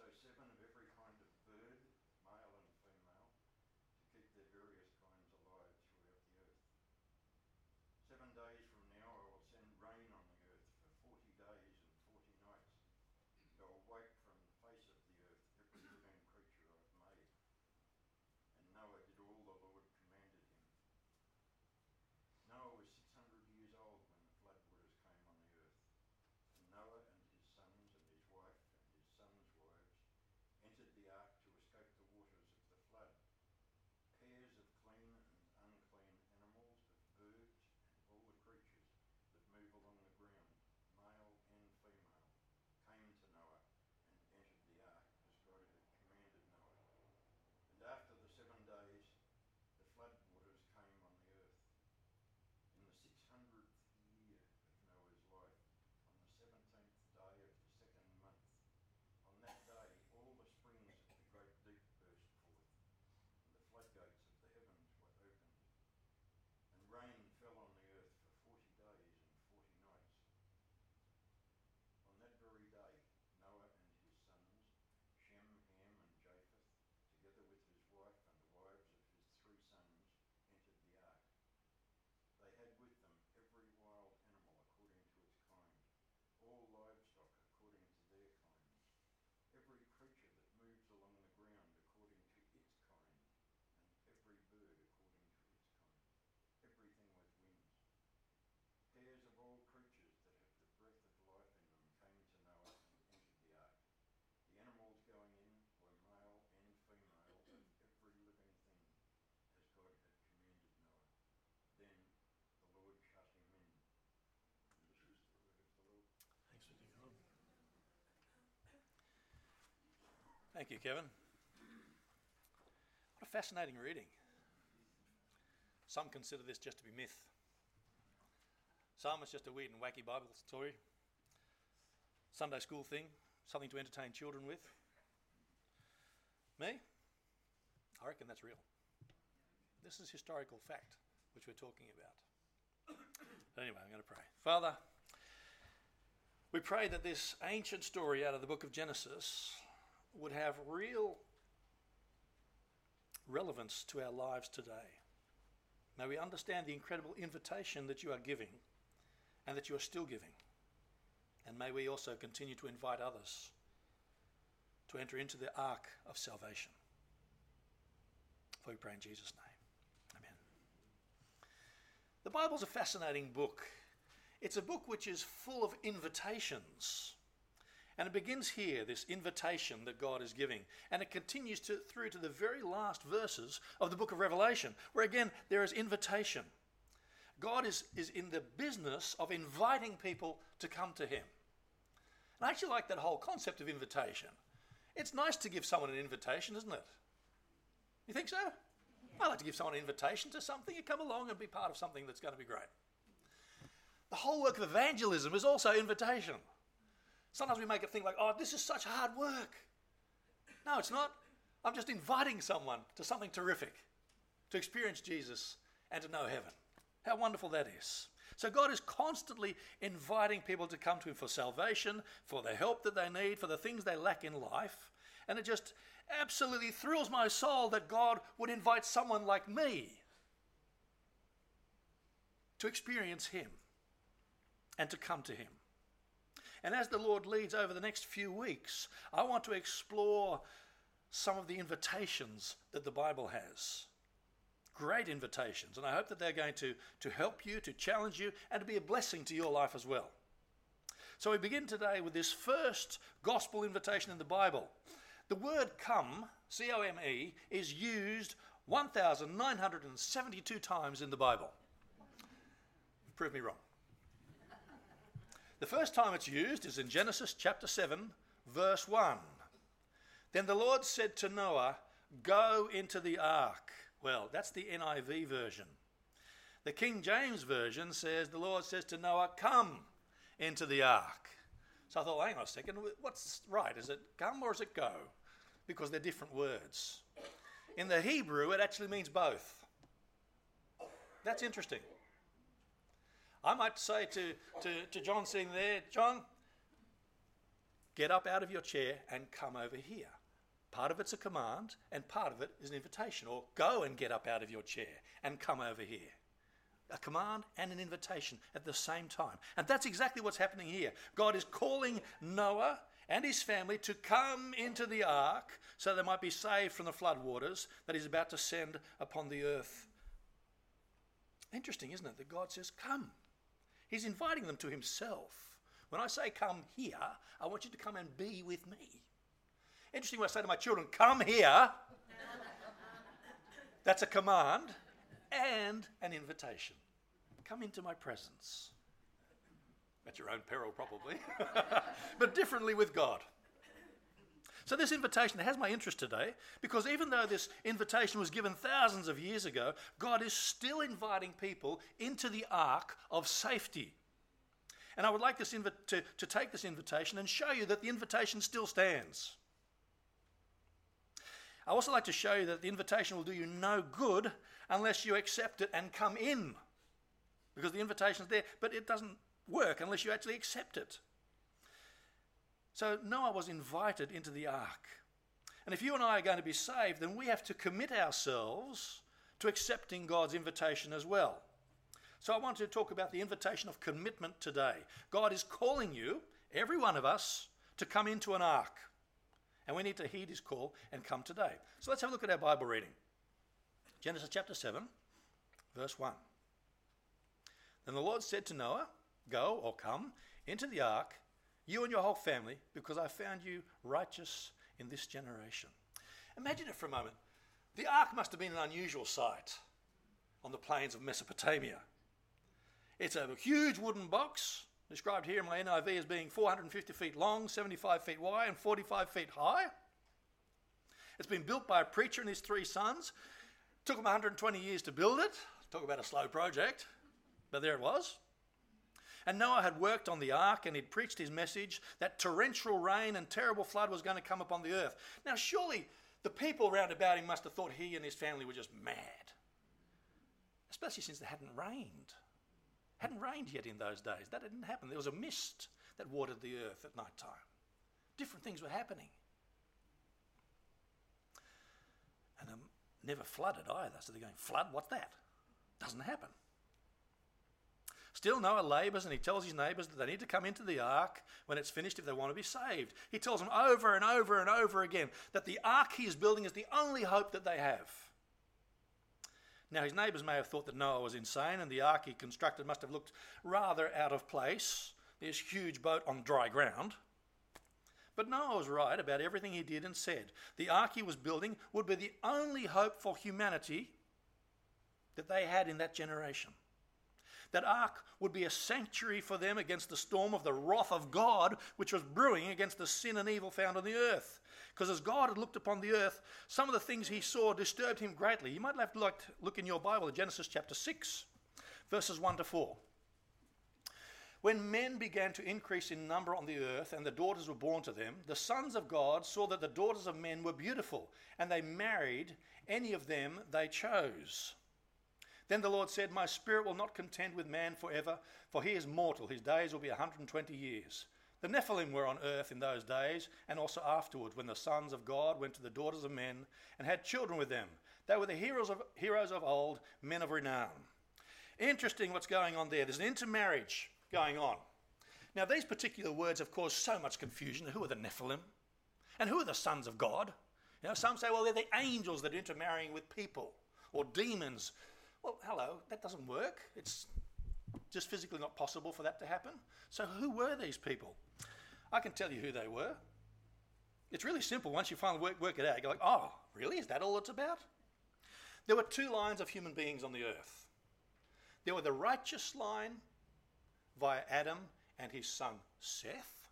107 and Thank you, Kevin. What a fascinating reading. Some consider this just to be myth. Some it's just a weird and wacky Bible story. Sunday school thing, something to entertain children with. Me? I reckon that's real. This is historical fact which we're talking about. anyway, I'm going to pray. Father, we pray that this ancient story out of the book of Genesis would have real relevance to our lives today. May we understand the incredible invitation that you are giving and that you are still giving. And may we also continue to invite others to enter into the ark of salvation. For we pray in Jesus' name. Amen. The Bible's a fascinating book. It's a book which is full of invitations. And it begins here, this invitation that God is giving. And it continues to, through to the very last verses of the book of Revelation, where again there is invitation. God is, is in the business of inviting people to come to Him. And I actually like that whole concept of invitation. It's nice to give someone an invitation, isn't it? You think so? I like to give someone an invitation to something. You come along and be part of something that's going to be great. The whole work of evangelism is also invitation. Sometimes we make it think like, oh, this is such hard work. No, it's not. I'm just inviting someone to something terrific, to experience Jesus and to know heaven. How wonderful that is. So God is constantly inviting people to come to Him for salvation, for the help that they need, for the things they lack in life. And it just absolutely thrills my soul that God would invite someone like me to experience Him and to come to Him. And as the Lord leads over the next few weeks, I want to explore some of the invitations that the Bible has. Great invitations. And I hope that they're going to, to help you, to challenge you, and to be a blessing to your life as well. So we begin today with this first gospel invitation in the Bible. The word come, C O M E, is used 1,972 times in the Bible. Prove me wrong. The first time it's used is in Genesis chapter 7, verse 1. Then the Lord said to Noah, Go into the ark. Well, that's the NIV version. The King James Version says, The Lord says to Noah, Come into the ark. So I thought, hang on a second, what's right? Is it come or is it go? Because they're different words. In the Hebrew, it actually means both. That's interesting. I might say to, to, to John sitting there, John, get up out of your chair and come over here. Part of it's a command, and part of it is an invitation, or go and get up out of your chair and come over here. A command and an invitation at the same time. And that's exactly what's happening here. God is calling Noah and his family to come into the ark so they might be saved from the floodwaters that he's about to send upon the earth. Interesting, isn't it? That God says, Come. He's inviting them to himself. When I say come here, I want you to come and be with me. Interesting when I say to my children, come here. That's a command and an invitation. Come into my presence. At your own peril, probably, but differently with God. So, this invitation has my interest today because even though this invitation was given thousands of years ago, God is still inviting people into the ark of safety. And I would like this invi- to, to take this invitation and show you that the invitation still stands. I also like to show you that the invitation will do you no good unless you accept it and come in. Because the invitation is there, but it doesn't work unless you actually accept it. So Noah was invited into the ark. And if you and I are going to be saved, then we have to commit ourselves to accepting God's invitation as well. So I want to talk about the invitation of commitment today. God is calling you, every one of us, to come into an ark. And we need to heed his call and come today. So let's have a look at our Bible reading. Genesis chapter 7, verse 1. Then the Lord said to Noah, Go or come into the ark you and your whole family, because I found you righteous in this generation. Imagine it for a moment. The ark must have been an unusual sight on the plains of Mesopotamia. It's a huge wooden box, described here in my NIV as being 450 feet long, 75 feet wide, and 45 feet high. It's been built by a preacher and his three sons. Took them 120 years to build it. Talk about a slow project. But there it was. And Noah had worked on the ark and he'd preached his message that torrential rain and terrible flood was going to come upon the earth. Now, surely the people round about him must have thought he and his family were just mad, especially since it hadn't rained. Hadn't rained yet in those days. That didn't happen. There was a mist that watered the earth at night time. Different things were happening. And um, never flooded either. So they're going, flood? What's that? Doesn't happen. Still, Noah labours and he tells his neighbours that they need to come into the ark when it's finished if they want to be saved. He tells them over and over and over again that the ark he is building is the only hope that they have. Now, his neighbours may have thought that Noah was insane and the ark he constructed must have looked rather out of place, this huge boat on dry ground. But Noah was right about everything he did and said. The ark he was building would be the only hope for humanity that they had in that generation. That ark would be a sanctuary for them against the storm of the wrath of God, which was brewing against the sin and evil found on the earth. Because as God had looked upon the earth, some of the things he saw disturbed him greatly. You might have to look in your Bible, Genesis chapter 6, verses 1 to 4. When men began to increase in number on the earth and the daughters were born to them, the sons of God saw that the daughters of men were beautiful, and they married any of them they chose. Then the Lord said, My spirit will not contend with man forever, for he is mortal. His days will be 120 years. The Nephilim were on earth in those days, and also afterward, when the sons of God went to the daughters of men and had children with them. They were the heroes of, heroes of old, men of renown. Interesting what's going on there. There's an intermarriage going on. Now, these particular words have caused so much confusion. Who are the Nephilim? And who are the sons of God? You know, some say, well, they're the angels that are intermarrying with people, or demons well, hello, that doesn't work. It's just physically not possible for that to happen. So, who were these people? I can tell you who they were. It's really simple. Once you finally work, work it out, you're like, oh, really? Is that all it's about? There were two lines of human beings on the earth. There were the righteous line via Adam and his son Seth,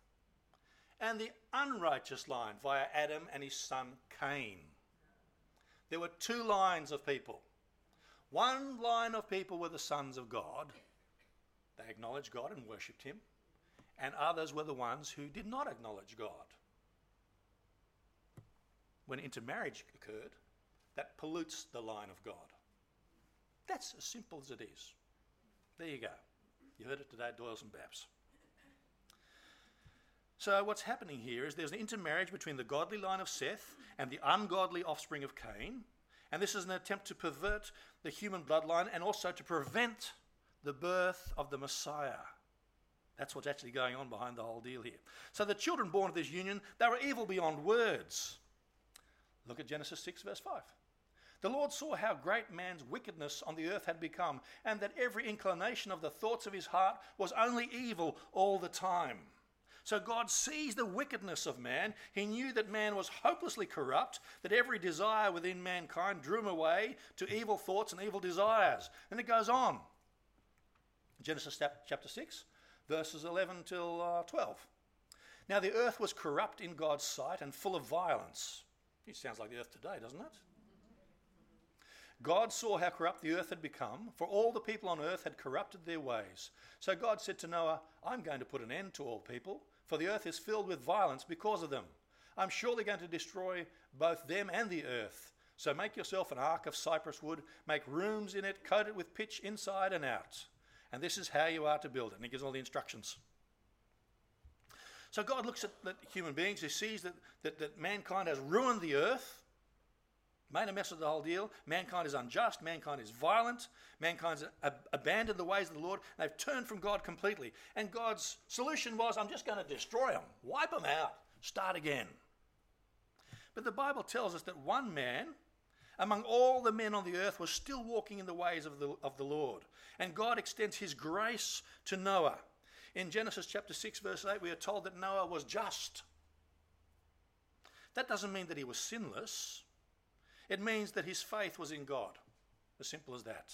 and the unrighteous line via Adam and his son Cain. There were two lines of people. One line of people were the sons of God. They acknowledged God and worshipped Him. And others were the ones who did not acknowledge God. When intermarriage occurred, that pollutes the line of God. That's as simple as it is. There you go. You heard it today, Doyalson Babs. So, what's happening here is there's an intermarriage between the godly line of Seth and the ungodly offspring of Cain. And this is an attempt to pervert the human bloodline and also to prevent the birth of the Messiah. That's what's actually going on behind the whole deal here. So the children born of this union, they were evil beyond words. Look at Genesis 6, verse 5. The Lord saw how great man's wickedness on the earth had become, and that every inclination of the thoughts of his heart was only evil all the time. So God sees the wickedness of man. He knew that man was hopelessly corrupt, that every desire within mankind drew him away to evil thoughts and evil desires. And it goes on. Genesis chapter 6, verses 11 till uh, 12. Now the earth was corrupt in God's sight and full of violence. It sounds like the earth today, doesn't it? God saw how corrupt the earth had become, for all the people on earth had corrupted their ways. So God said to Noah, I'm going to put an end to all people, for the earth is filled with violence because of them. I'm surely going to destroy both them and the earth. So make yourself an ark of cypress wood, make rooms in it, coat it with pitch inside and out. And this is how you are to build it. And he gives all the instructions. So God looks at, human beings, he sees that, that, that mankind has ruined the earth, made a mess of the whole deal. Mankind is unjust, mankind is violent, mankind's ab- abandoned the ways of the Lord, they've turned from God completely. And God's solution was, I'm just going to destroy them, wipe them out, start again. But the Bible tells us that one man among all the men on the earth was still walking in the ways of the, of the Lord. And God extends his grace to Noah. In Genesis chapter 6, verse 8, we are told that Noah was just. That doesn't mean that he was sinless. It means that his faith was in God. As simple as that.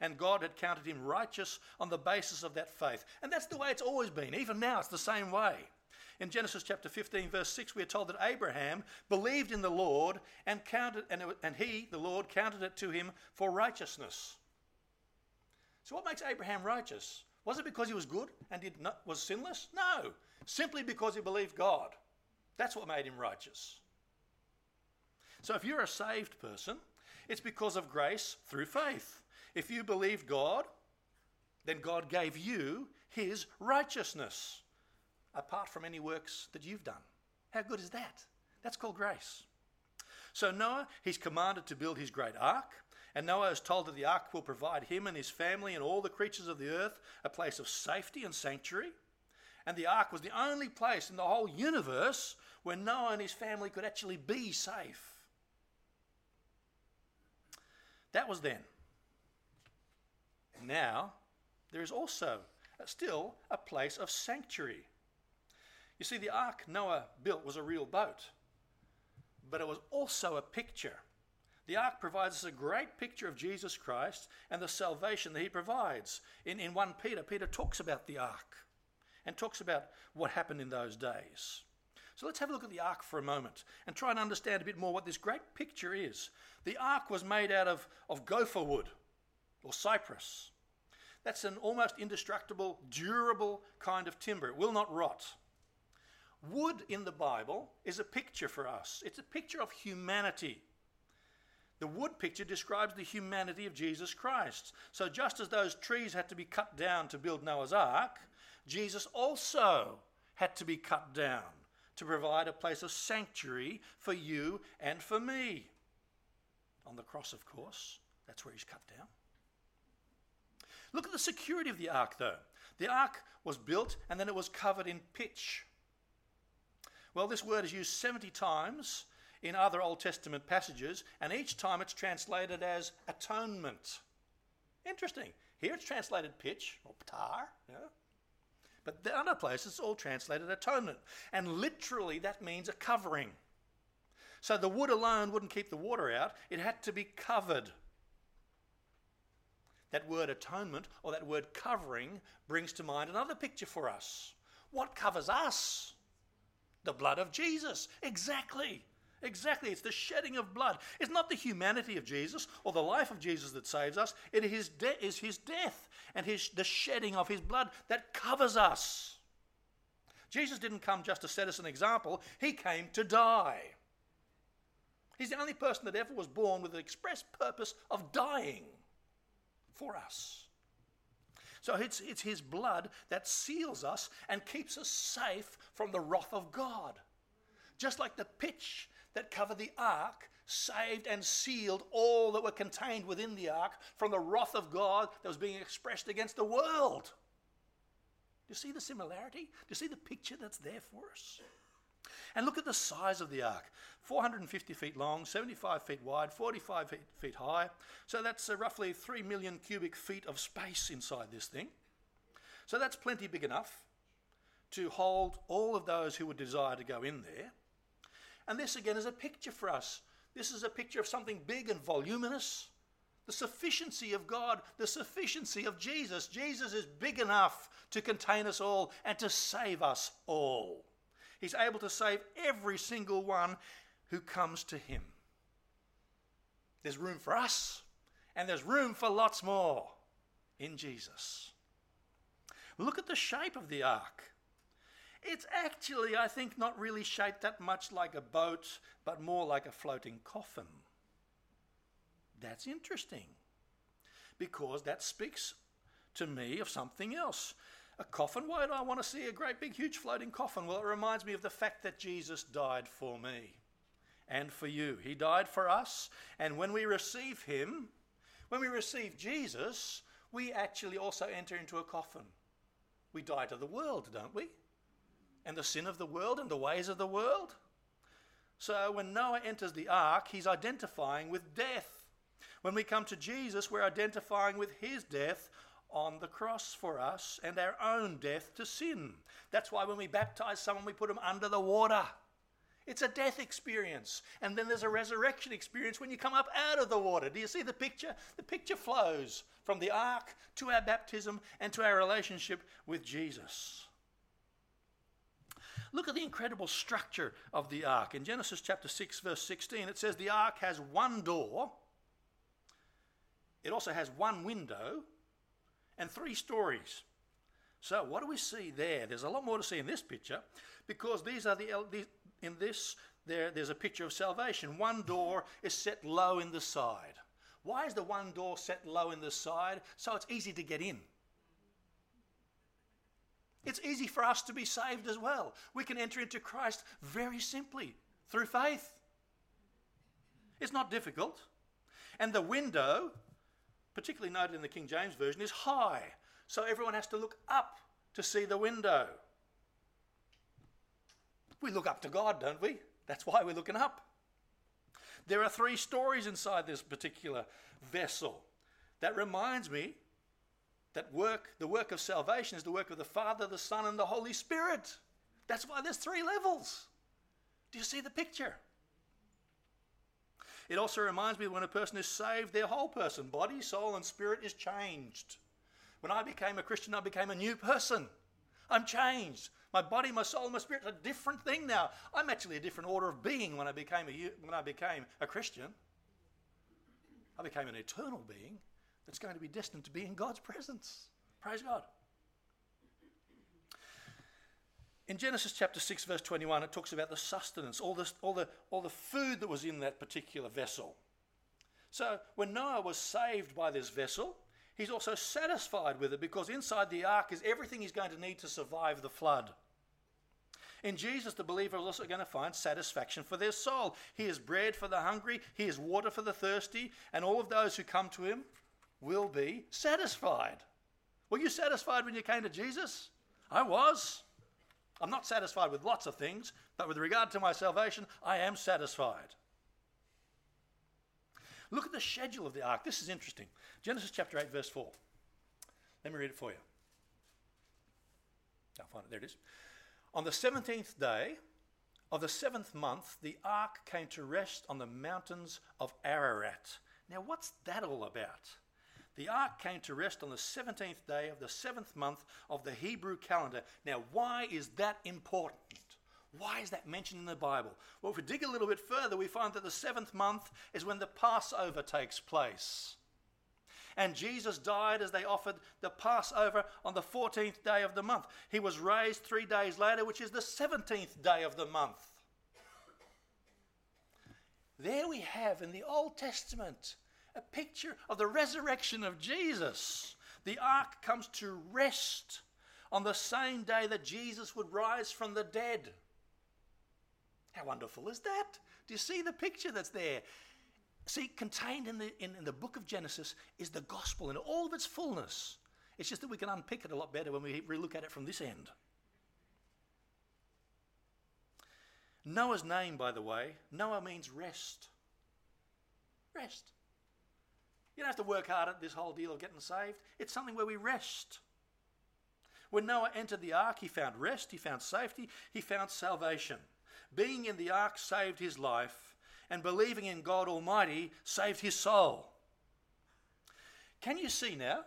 And God had counted him righteous on the basis of that faith. And that's the way it's always been. Even now, it's the same way. In Genesis chapter 15, verse 6, we are told that Abraham believed in the Lord and counted, and, it, and he, the Lord, counted it to him for righteousness. So, what makes Abraham righteous? Was it because he was good and did not, was sinless? No, simply because he believed God. That's what made him righteous. So, if you're a saved person, it's because of grace through faith. If you believe God, then God gave you his righteousness apart from any works that you've done. How good is that? That's called grace. So, Noah, he's commanded to build his great ark. And Noah is told that the ark will provide him and his family and all the creatures of the earth a place of safety and sanctuary. And the ark was the only place in the whole universe where Noah and his family could actually be safe. That was then. Now, there is also still a place of sanctuary. You see, the ark Noah built was a real boat, but it was also a picture. The ark provides us a great picture of Jesus Christ and the salvation that he provides. In, in 1 Peter, Peter talks about the ark and talks about what happened in those days. So let's have a look at the ark for a moment and try and understand a bit more what this great picture is. The ark was made out of, of gopher wood or cypress. That's an almost indestructible, durable kind of timber. It will not rot. Wood in the Bible is a picture for us, it's a picture of humanity. The wood picture describes the humanity of Jesus Christ. So, just as those trees had to be cut down to build Noah's ark, Jesus also had to be cut down to provide a place of sanctuary for you and for me. On the cross, of course, that's where he's cut down. Look at the security of the ark, though. The ark was built and then it was covered in pitch. Well, this word is used 70 times in other Old Testament passages, and each time it's translated as atonement. Interesting. Here it's translated pitch or tar, yeah? But the other places it's all translated atonement. And literally that means a covering. So the wood alone wouldn't keep the water out, it had to be covered. That word atonement or that word covering brings to mind another picture for us. What covers us? The blood of Jesus. Exactly. Exactly. It's the shedding of blood. It's not the humanity of Jesus or the life of Jesus that saves us. It is his, de- is his death and his, the shedding of his blood that covers us. Jesus didn't come just to set us an example, he came to die. He's the only person that ever was born with the express purpose of dying for us. So it's, it's his blood that seals us and keeps us safe from the wrath of God. Just like the pitch that covered the ark saved and sealed all that were contained within the ark from the wrath of God that was being expressed against the world. Do you see the similarity? Do you see the picture that's there for us? And look at the size of the ark 450 feet long, 75 feet wide, 45 feet, feet high. So that's uh, roughly 3 million cubic feet of space inside this thing. So that's plenty big enough to hold all of those who would desire to go in there. And this again is a picture for us. This is a picture of something big and voluminous. The sufficiency of God, the sufficiency of Jesus. Jesus is big enough to contain us all and to save us all. He's able to save every single one who comes to him. There's room for us, and there's room for lots more in Jesus. Look at the shape of the ark. It's actually, I think, not really shaped that much like a boat, but more like a floating coffin. That's interesting because that speaks to me of something else. A coffin? Why do I want to see a great big huge floating coffin? Well, it reminds me of the fact that Jesus died for me and for you. He died for us, and when we receive Him, when we receive Jesus, we actually also enter into a coffin. We die to the world, don't we? And the sin of the world and the ways of the world. So when Noah enters the ark, he's identifying with death. When we come to Jesus, we're identifying with his death on the cross for us and our own death to sin. That's why when we baptize someone, we put them under the water. It's a death experience. And then there's a resurrection experience when you come up out of the water. Do you see the picture? The picture flows from the ark to our baptism and to our relationship with Jesus. Look at the incredible structure of the ark. In Genesis chapter 6, verse 16, it says the ark has one door, it also has one window, and three stories. So, what do we see there? There's a lot more to see in this picture because these are the, in this, there, there's a picture of salvation. One door is set low in the side. Why is the one door set low in the side? So it's easy to get in. It's easy for us to be saved as well. We can enter into Christ very simply through faith. It's not difficult. And the window, particularly noted in the King James Version, is high. So everyone has to look up to see the window. We look up to God, don't we? That's why we're looking up. There are three stories inside this particular vessel. That reminds me that work, the work of salvation is the work of the Father, the Son, and the Holy Spirit. That's why there's three levels. Do you see the picture? It also reminds me that when a person is saved, their whole person, body, soul, and spirit, is changed. When I became a Christian, I became a new person. I'm changed. My body, my soul, my spirit are a different thing now. I'm actually a different order of being when I became a, when I became a Christian. I became an eternal being that's going to be destined to be in God's presence. Praise God. In Genesis chapter 6, verse 21, it talks about the sustenance, all, this, all, the, all the food that was in that particular vessel. So when Noah was saved by this vessel, he's also satisfied with it because inside the ark is everything he's going to need to survive the flood. In Jesus, the believer is also going to find satisfaction for their soul. He is bread for the hungry, He is water for the thirsty, and all of those who come to Him will be satisfied. Were you satisfied when you came to Jesus? I was. I'm not satisfied with lots of things, but with regard to my salvation, I am satisfied. Look at the schedule of the ark. This is interesting. Genesis chapter 8, verse 4. Let me read it for you. I'll find it. There it is. On the 17th day of the seventh month, the ark came to rest on the mountains of Ararat. Now, what's that all about? The ark came to rest on the 17th day of the seventh month of the Hebrew calendar. Now, why is that important? Why is that mentioned in the Bible? Well, if we dig a little bit further, we find that the seventh month is when the Passover takes place. And Jesus died as they offered the Passover on the 14th day of the month. He was raised three days later, which is the 17th day of the month. There we have in the Old Testament a picture of the resurrection of Jesus. The ark comes to rest on the same day that Jesus would rise from the dead. How wonderful is that? Do you see the picture that's there? See, contained in the, in, in the book of Genesis is the gospel in all of its fullness. It's just that we can unpick it a lot better when we look at it from this end. Noah's name, by the way, Noah means rest. Rest. You don't have to work hard at this whole deal of getting saved. It's something where we rest. When Noah entered the ark, he found rest, he found safety, he found salvation. Being in the ark saved his life, and believing in God Almighty saved his soul. Can you see now?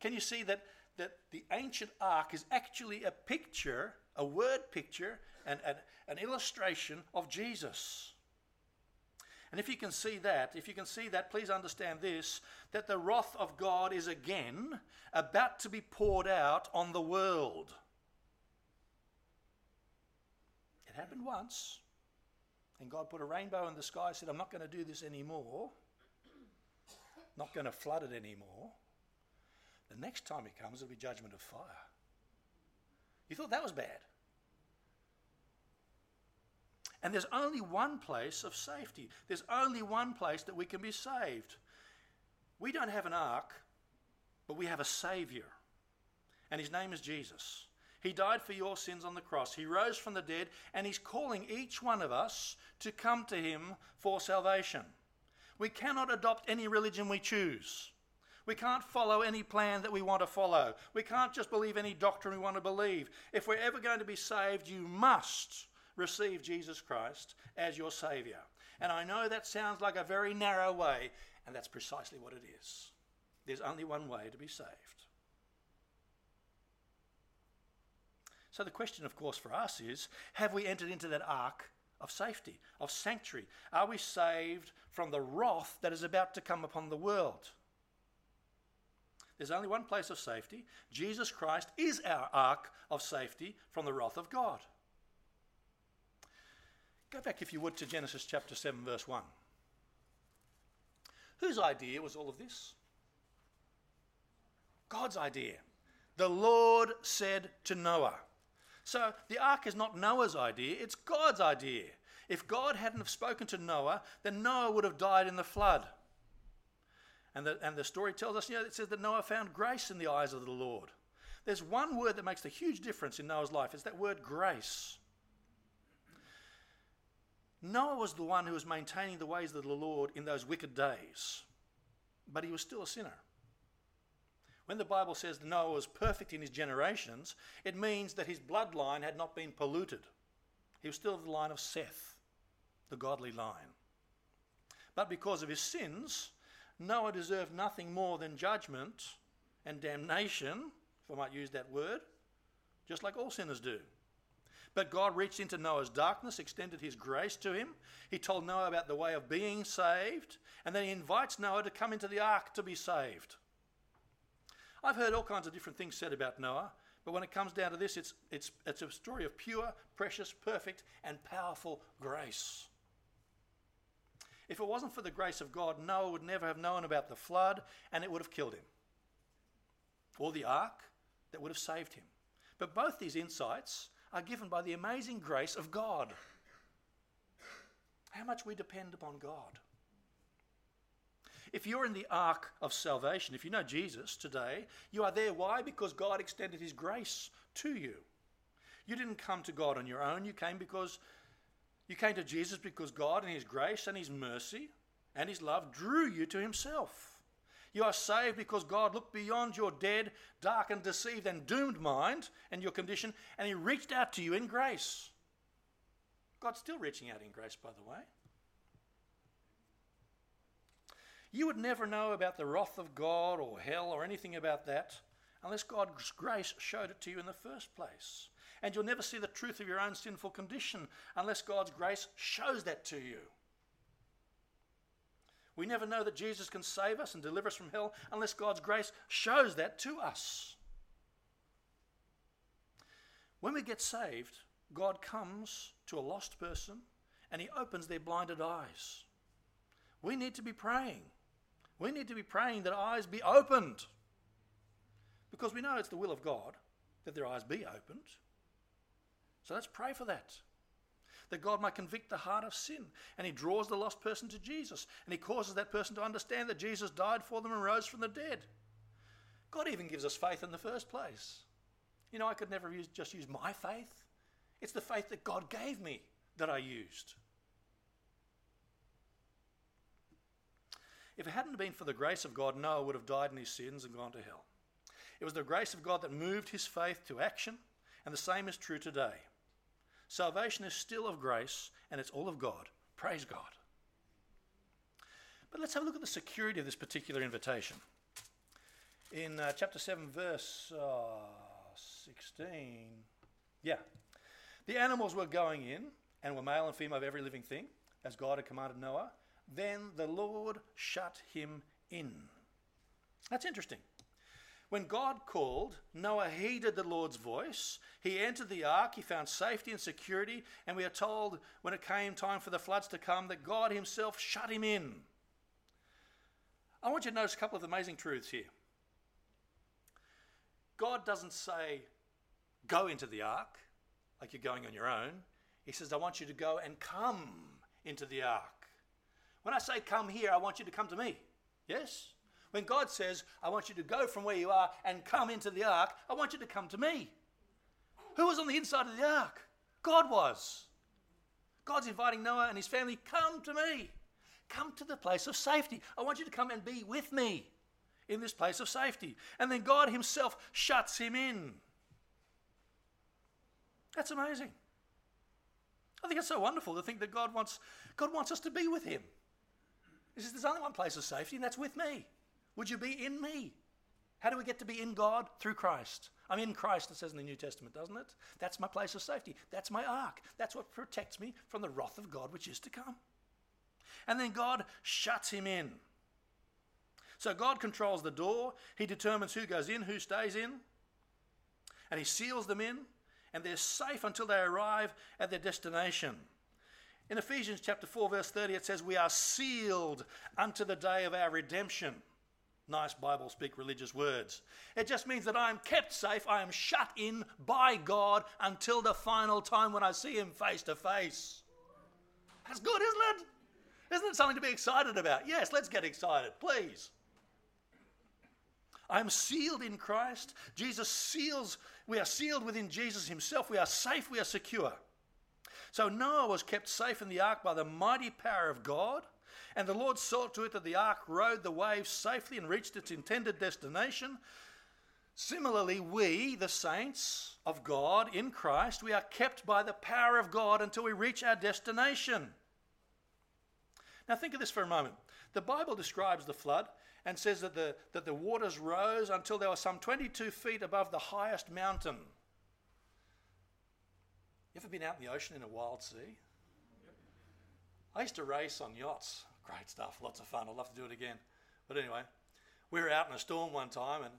Can you see that, that the ancient ark is actually a picture, a word picture, and an, an illustration of Jesus? And if you can see that, if you can see that, please understand this that the wrath of God is again about to be poured out on the world. It happened once, and God put a rainbow in the sky and said, I'm not going to do this anymore, not going to flood it anymore. The next time it comes, it'll be judgment of fire. You thought that was bad. And there's only one place of safety. There's only one place that we can be saved. We don't have an ark, but we have a Savior. And his name is Jesus. He died for your sins on the cross. He rose from the dead, and he's calling each one of us to come to him for salvation. We cannot adopt any religion we choose. We can't follow any plan that we want to follow. We can't just believe any doctrine we want to believe. If we're ever going to be saved, you must receive Jesus Christ as your Saviour. And I know that sounds like a very narrow way, and that's precisely what it is. There's only one way to be saved. So the question, of course, for us is have we entered into that ark of safety, of sanctuary? Are we saved from the wrath that is about to come upon the world? There's only one place of safety. Jesus Christ is our ark of safety from the wrath of God. Go back, if you would, to Genesis chapter 7, verse 1. Whose idea was all of this? God's idea. The Lord said to Noah. So the ark is not Noah's idea, it's God's idea. If God hadn't have spoken to Noah, then Noah would have died in the flood. And the, and the story tells us, you know, it says that Noah found grace in the eyes of the Lord. There's one word that makes a huge difference in Noah's life. It's that word grace. Noah was the one who was maintaining the ways of the Lord in those wicked days, but he was still a sinner. When the Bible says that Noah was perfect in his generations, it means that his bloodline had not been polluted. He was still of the line of Seth, the godly line. But because of his sins, Noah deserved nothing more than judgment and damnation, if I might use that word, just like all sinners do. But God reached into Noah's darkness, extended his grace to him. He told Noah about the way of being saved, and then he invites Noah to come into the ark to be saved. I've heard all kinds of different things said about Noah, but when it comes down to this, it's, it's, it's a story of pure, precious, perfect, and powerful grace. If it wasn't for the grace of God, Noah would never have known about the flood and it would have killed him. Or the ark that would have saved him. But both these insights are given by the amazing grace of God. How much we depend upon God. If you're in the ark of salvation, if you know Jesus today, you are there. Why? Because God extended his grace to you. You didn't come to God on your own. You came because you came to Jesus because God and his grace and his mercy and his love drew you to himself. You are saved because God looked beyond your dead, darkened, deceived, and doomed mind and your condition, and He reached out to you in grace. God's still reaching out in grace, by the way. You would never know about the wrath of God or hell or anything about that unless God's grace showed it to you in the first place. And you'll never see the truth of your own sinful condition unless God's grace shows that to you. We never know that Jesus can save us and deliver us from hell unless God's grace shows that to us. When we get saved, God comes to a lost person and He opens their blinded eyes. We need to be praying. We need to be praying that eyes be opened. Because we know it's the will of God that their eyes be opened. So let's pray for that. That God might convict the heart of sin. And He draws the lost person to Jesus. And He causes that person to understand that Jesus died for them and rose from the dead. God even gives us faith in the first place. You know, I could never use, just use my faith. It's the faith that God gave me that I used. If it hadn't been for the grace of God, Noah would have died in his sins and gone to hell. It was the grace of God that moved his faith to action, and the same is true today. Salvation is still of grace, and it's all of God. Praise God. But let's have a look at the security of this particular invitation. In uh, chapter 7, verse uh, 16, yeah. The animals were going in, and were male and female of every living thing, as God had commanded Noah. Then the Lord shut him in. That's interesting. When God called, Noah heeded the Lord's voice. He entered the ark, he found safety and security, and we are told when it came time for the floods to come that God himself shut him in. I want you to notice a couple of amazing truths here. God doesn't say, go into the ark like you're going on your own. He says, I want you to go and come into the ark. When I say come here, I want you to come to me. Yes? When God says, I want you to go from where you are and come into the ark, I want you to come to me. Who was on the inside of the ark? God was. God's inviting Noah and his family, come to me. Come to the place of safety. I want you to come and be with me in this place of safety. And then God himself shuts him in. That's amazing. I think it's so wonderful to think that God wants, God wants us to be with him. He says, There's only one place of safety, and that's with me. Would you be in me? How do we get to be in God? Through Christ. I'm in Christ, it says in the New Testament, doesn't it? That's my place of safety. That's my ark. That's what protects me from the wrath of God which is to come. And then God shuts him in. So God controls the door. He determines who goes in, who stays in. And he seals them in. And they're safe until they arrive at their destination. In Ephesians chapter 4, verse 30, it says, We are sealed unto the day of our redemption. Nice Bible speak religious words. It just means that I am kept safe, I am shut in by God until the final time when I see Him face to face. That's good, isn't it? Isn't it something to be excited about? Yes, let's get excited, please. I am sealed in Christ. Jesus seals, we are sealed within Jesus Himself. We are safe, we are secure. So Noah was kept safe in the ark by the mighty power of God. And the Lord saw to it that the ark rode the waves safely and reached its intended destination. Similarly, we, the saints of God in Christ, we are kept by the power of God until we reach our destination. Now, think of this for a moment. The Bible describes the flood and says that the, that the waters rose until they were some 22 feet above the highest mountain. You ever been out in the ocean in a wild sea? I used to race on yachts. Great stuff, lots of fun. I'd love to do it again. But anyway, we were out in a storm one time and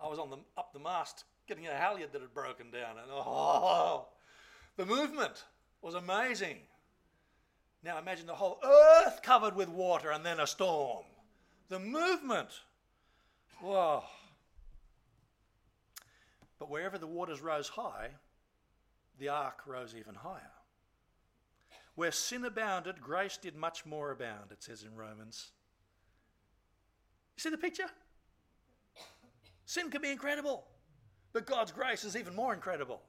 I was on the up the mast getting a halyard that had broken down and oh the movement was amazing. Now imagine the whole earth covered with water and then a storm. The movement. Whoa. But wherever the waters rose high, the ark rose even higher. Where sin abounded, grace did much more abound, it says in Romans. You see the picture? Sin can be incredible, but God's grace is even more incredible.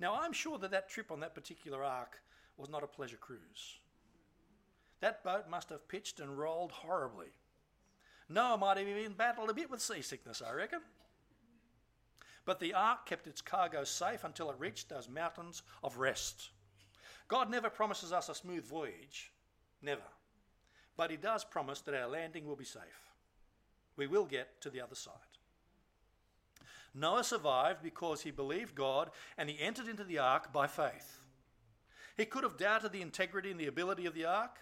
Now, I'm sure that that trip on that particular ark was not a pleasure cruise. That boat must have pitched and rolled horribly. Noah might have even battled a bit with seasickness, I reckon. But the ark kept its cargo safe until it reached those mountains of rest. God never promises us a smooth voyage, never. But He does promise that our landing will be safe. We will get to the other side. Noah survived because he believed God and he entered into the ark by faith. He could have doubted the integrity and the ability of the ark.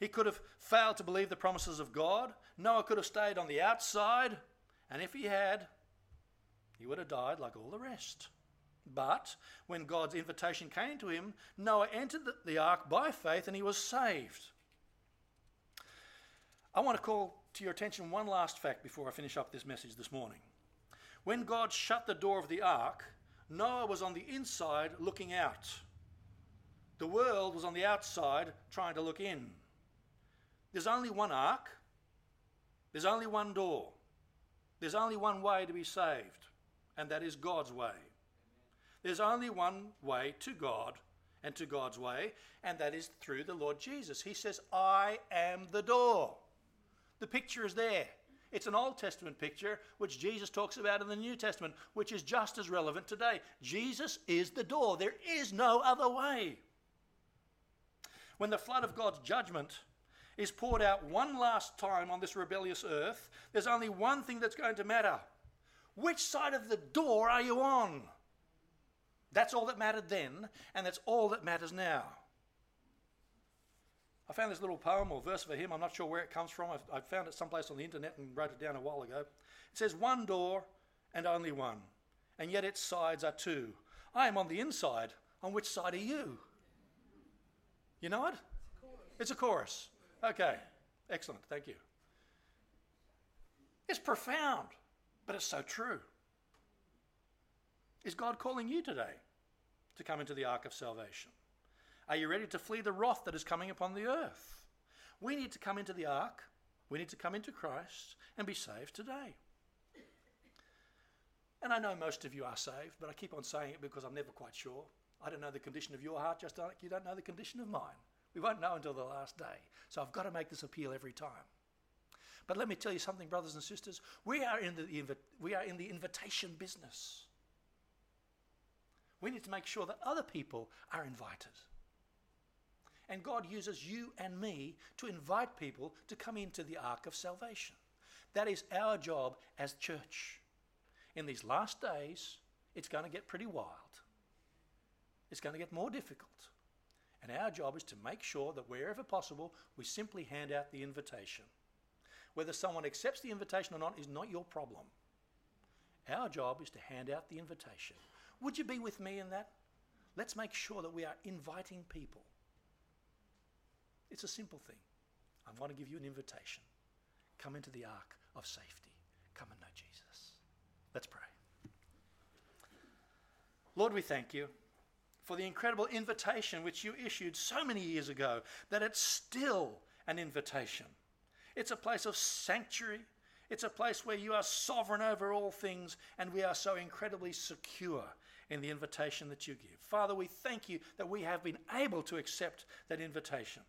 He could have failed to believe the promises of God. Noah could have stayed on the outside, and if he had, he would have died like all the rest. But when God's invitation came to him, Noah entered the ark by faith and he was saved. I want to call to your attention one last fact before I finish up this message this morning. When God shut the door of the ark, Noah was on the inside looking out. The world was on the outside trying to look in. There's only one ark, there's only one door, there's only one way to be saved and that is God's way. There's only one way to God and to God's way, and that is through the Lord Jesus. He says, I am the door. The picture is there. It's an Old Testament picture, which Jesus talks about in the New Testament, which is just as relevant today. Jesus is the door. There is no other way. When the flood of God's judgment is poured out one last time on this rebellious earth, there's only one thing that's going to matter which side of the door are you on? That's all that mattered then, and that's all that matters now. I found this little poem or verse for him. I'm not sure where it comes from. I found it someplace on the internet and wrote it down a while ago. It says, One door and only one, and yet its sides are two. I am on the inside. On which side are you? You know it? It's a chorus. Okay, excellent. Thank you. It's profound. But it's so true. Is God calling you today to come into the ark of salvation? Are you ready to flee the wrath that is coming upon the earth? We need to come into the ark, we need to come into Christ and be saved today. And I know most of you are saved, but I keep on saying it because I'm never quite sure. I don't know the condition of your heart, just like you don't know the condition of mine. We won't know until the last day. So I've got to make this appeal every time. But let me tell you something, brothers and sisters. We are in the, we are in the invitation business. We need to make sure that other people are invited. And God uses you and me to invite people to come into the ark of salvation. That is our job as church. In these last days, it's going to get pretty wild. It's going to get more difficult. And our job is to make sure that wherever possible, we simply hand out the invitation. Whether someone accepts the invitation or not is not your problem. Our job is to hand out the invitation. Would you be with me in that? Let's make sure that we are inviting people. It's a simple thing. I want to give you an invitation. Come into the ark of safety. Come and know Jesus. Let's pray. Lord, we thank you for the incredible invitation which you issued so many years ago that it's still an invitation. It's a place of sanctuary. It's a place where you are sovereign over all things, and we are so incredibly secure in the invitation that you give. Father, we thank you that we have been able to accept that invitation.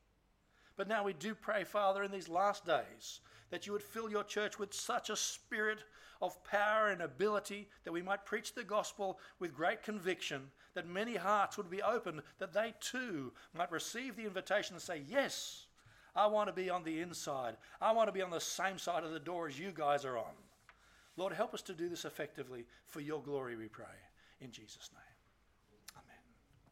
But now we do pray, Father, in these last days, that you would fill your church with such a spirit of power and ability that we might preach the gospel with great conviction, that many hearts would be opened, that they too might receive the invitation and say, Yes, I want to be on the inside. I want to be on the same side of the door as you guys are on. Lord, help us to do this effectively for your glory, we pray. In Jesus' name.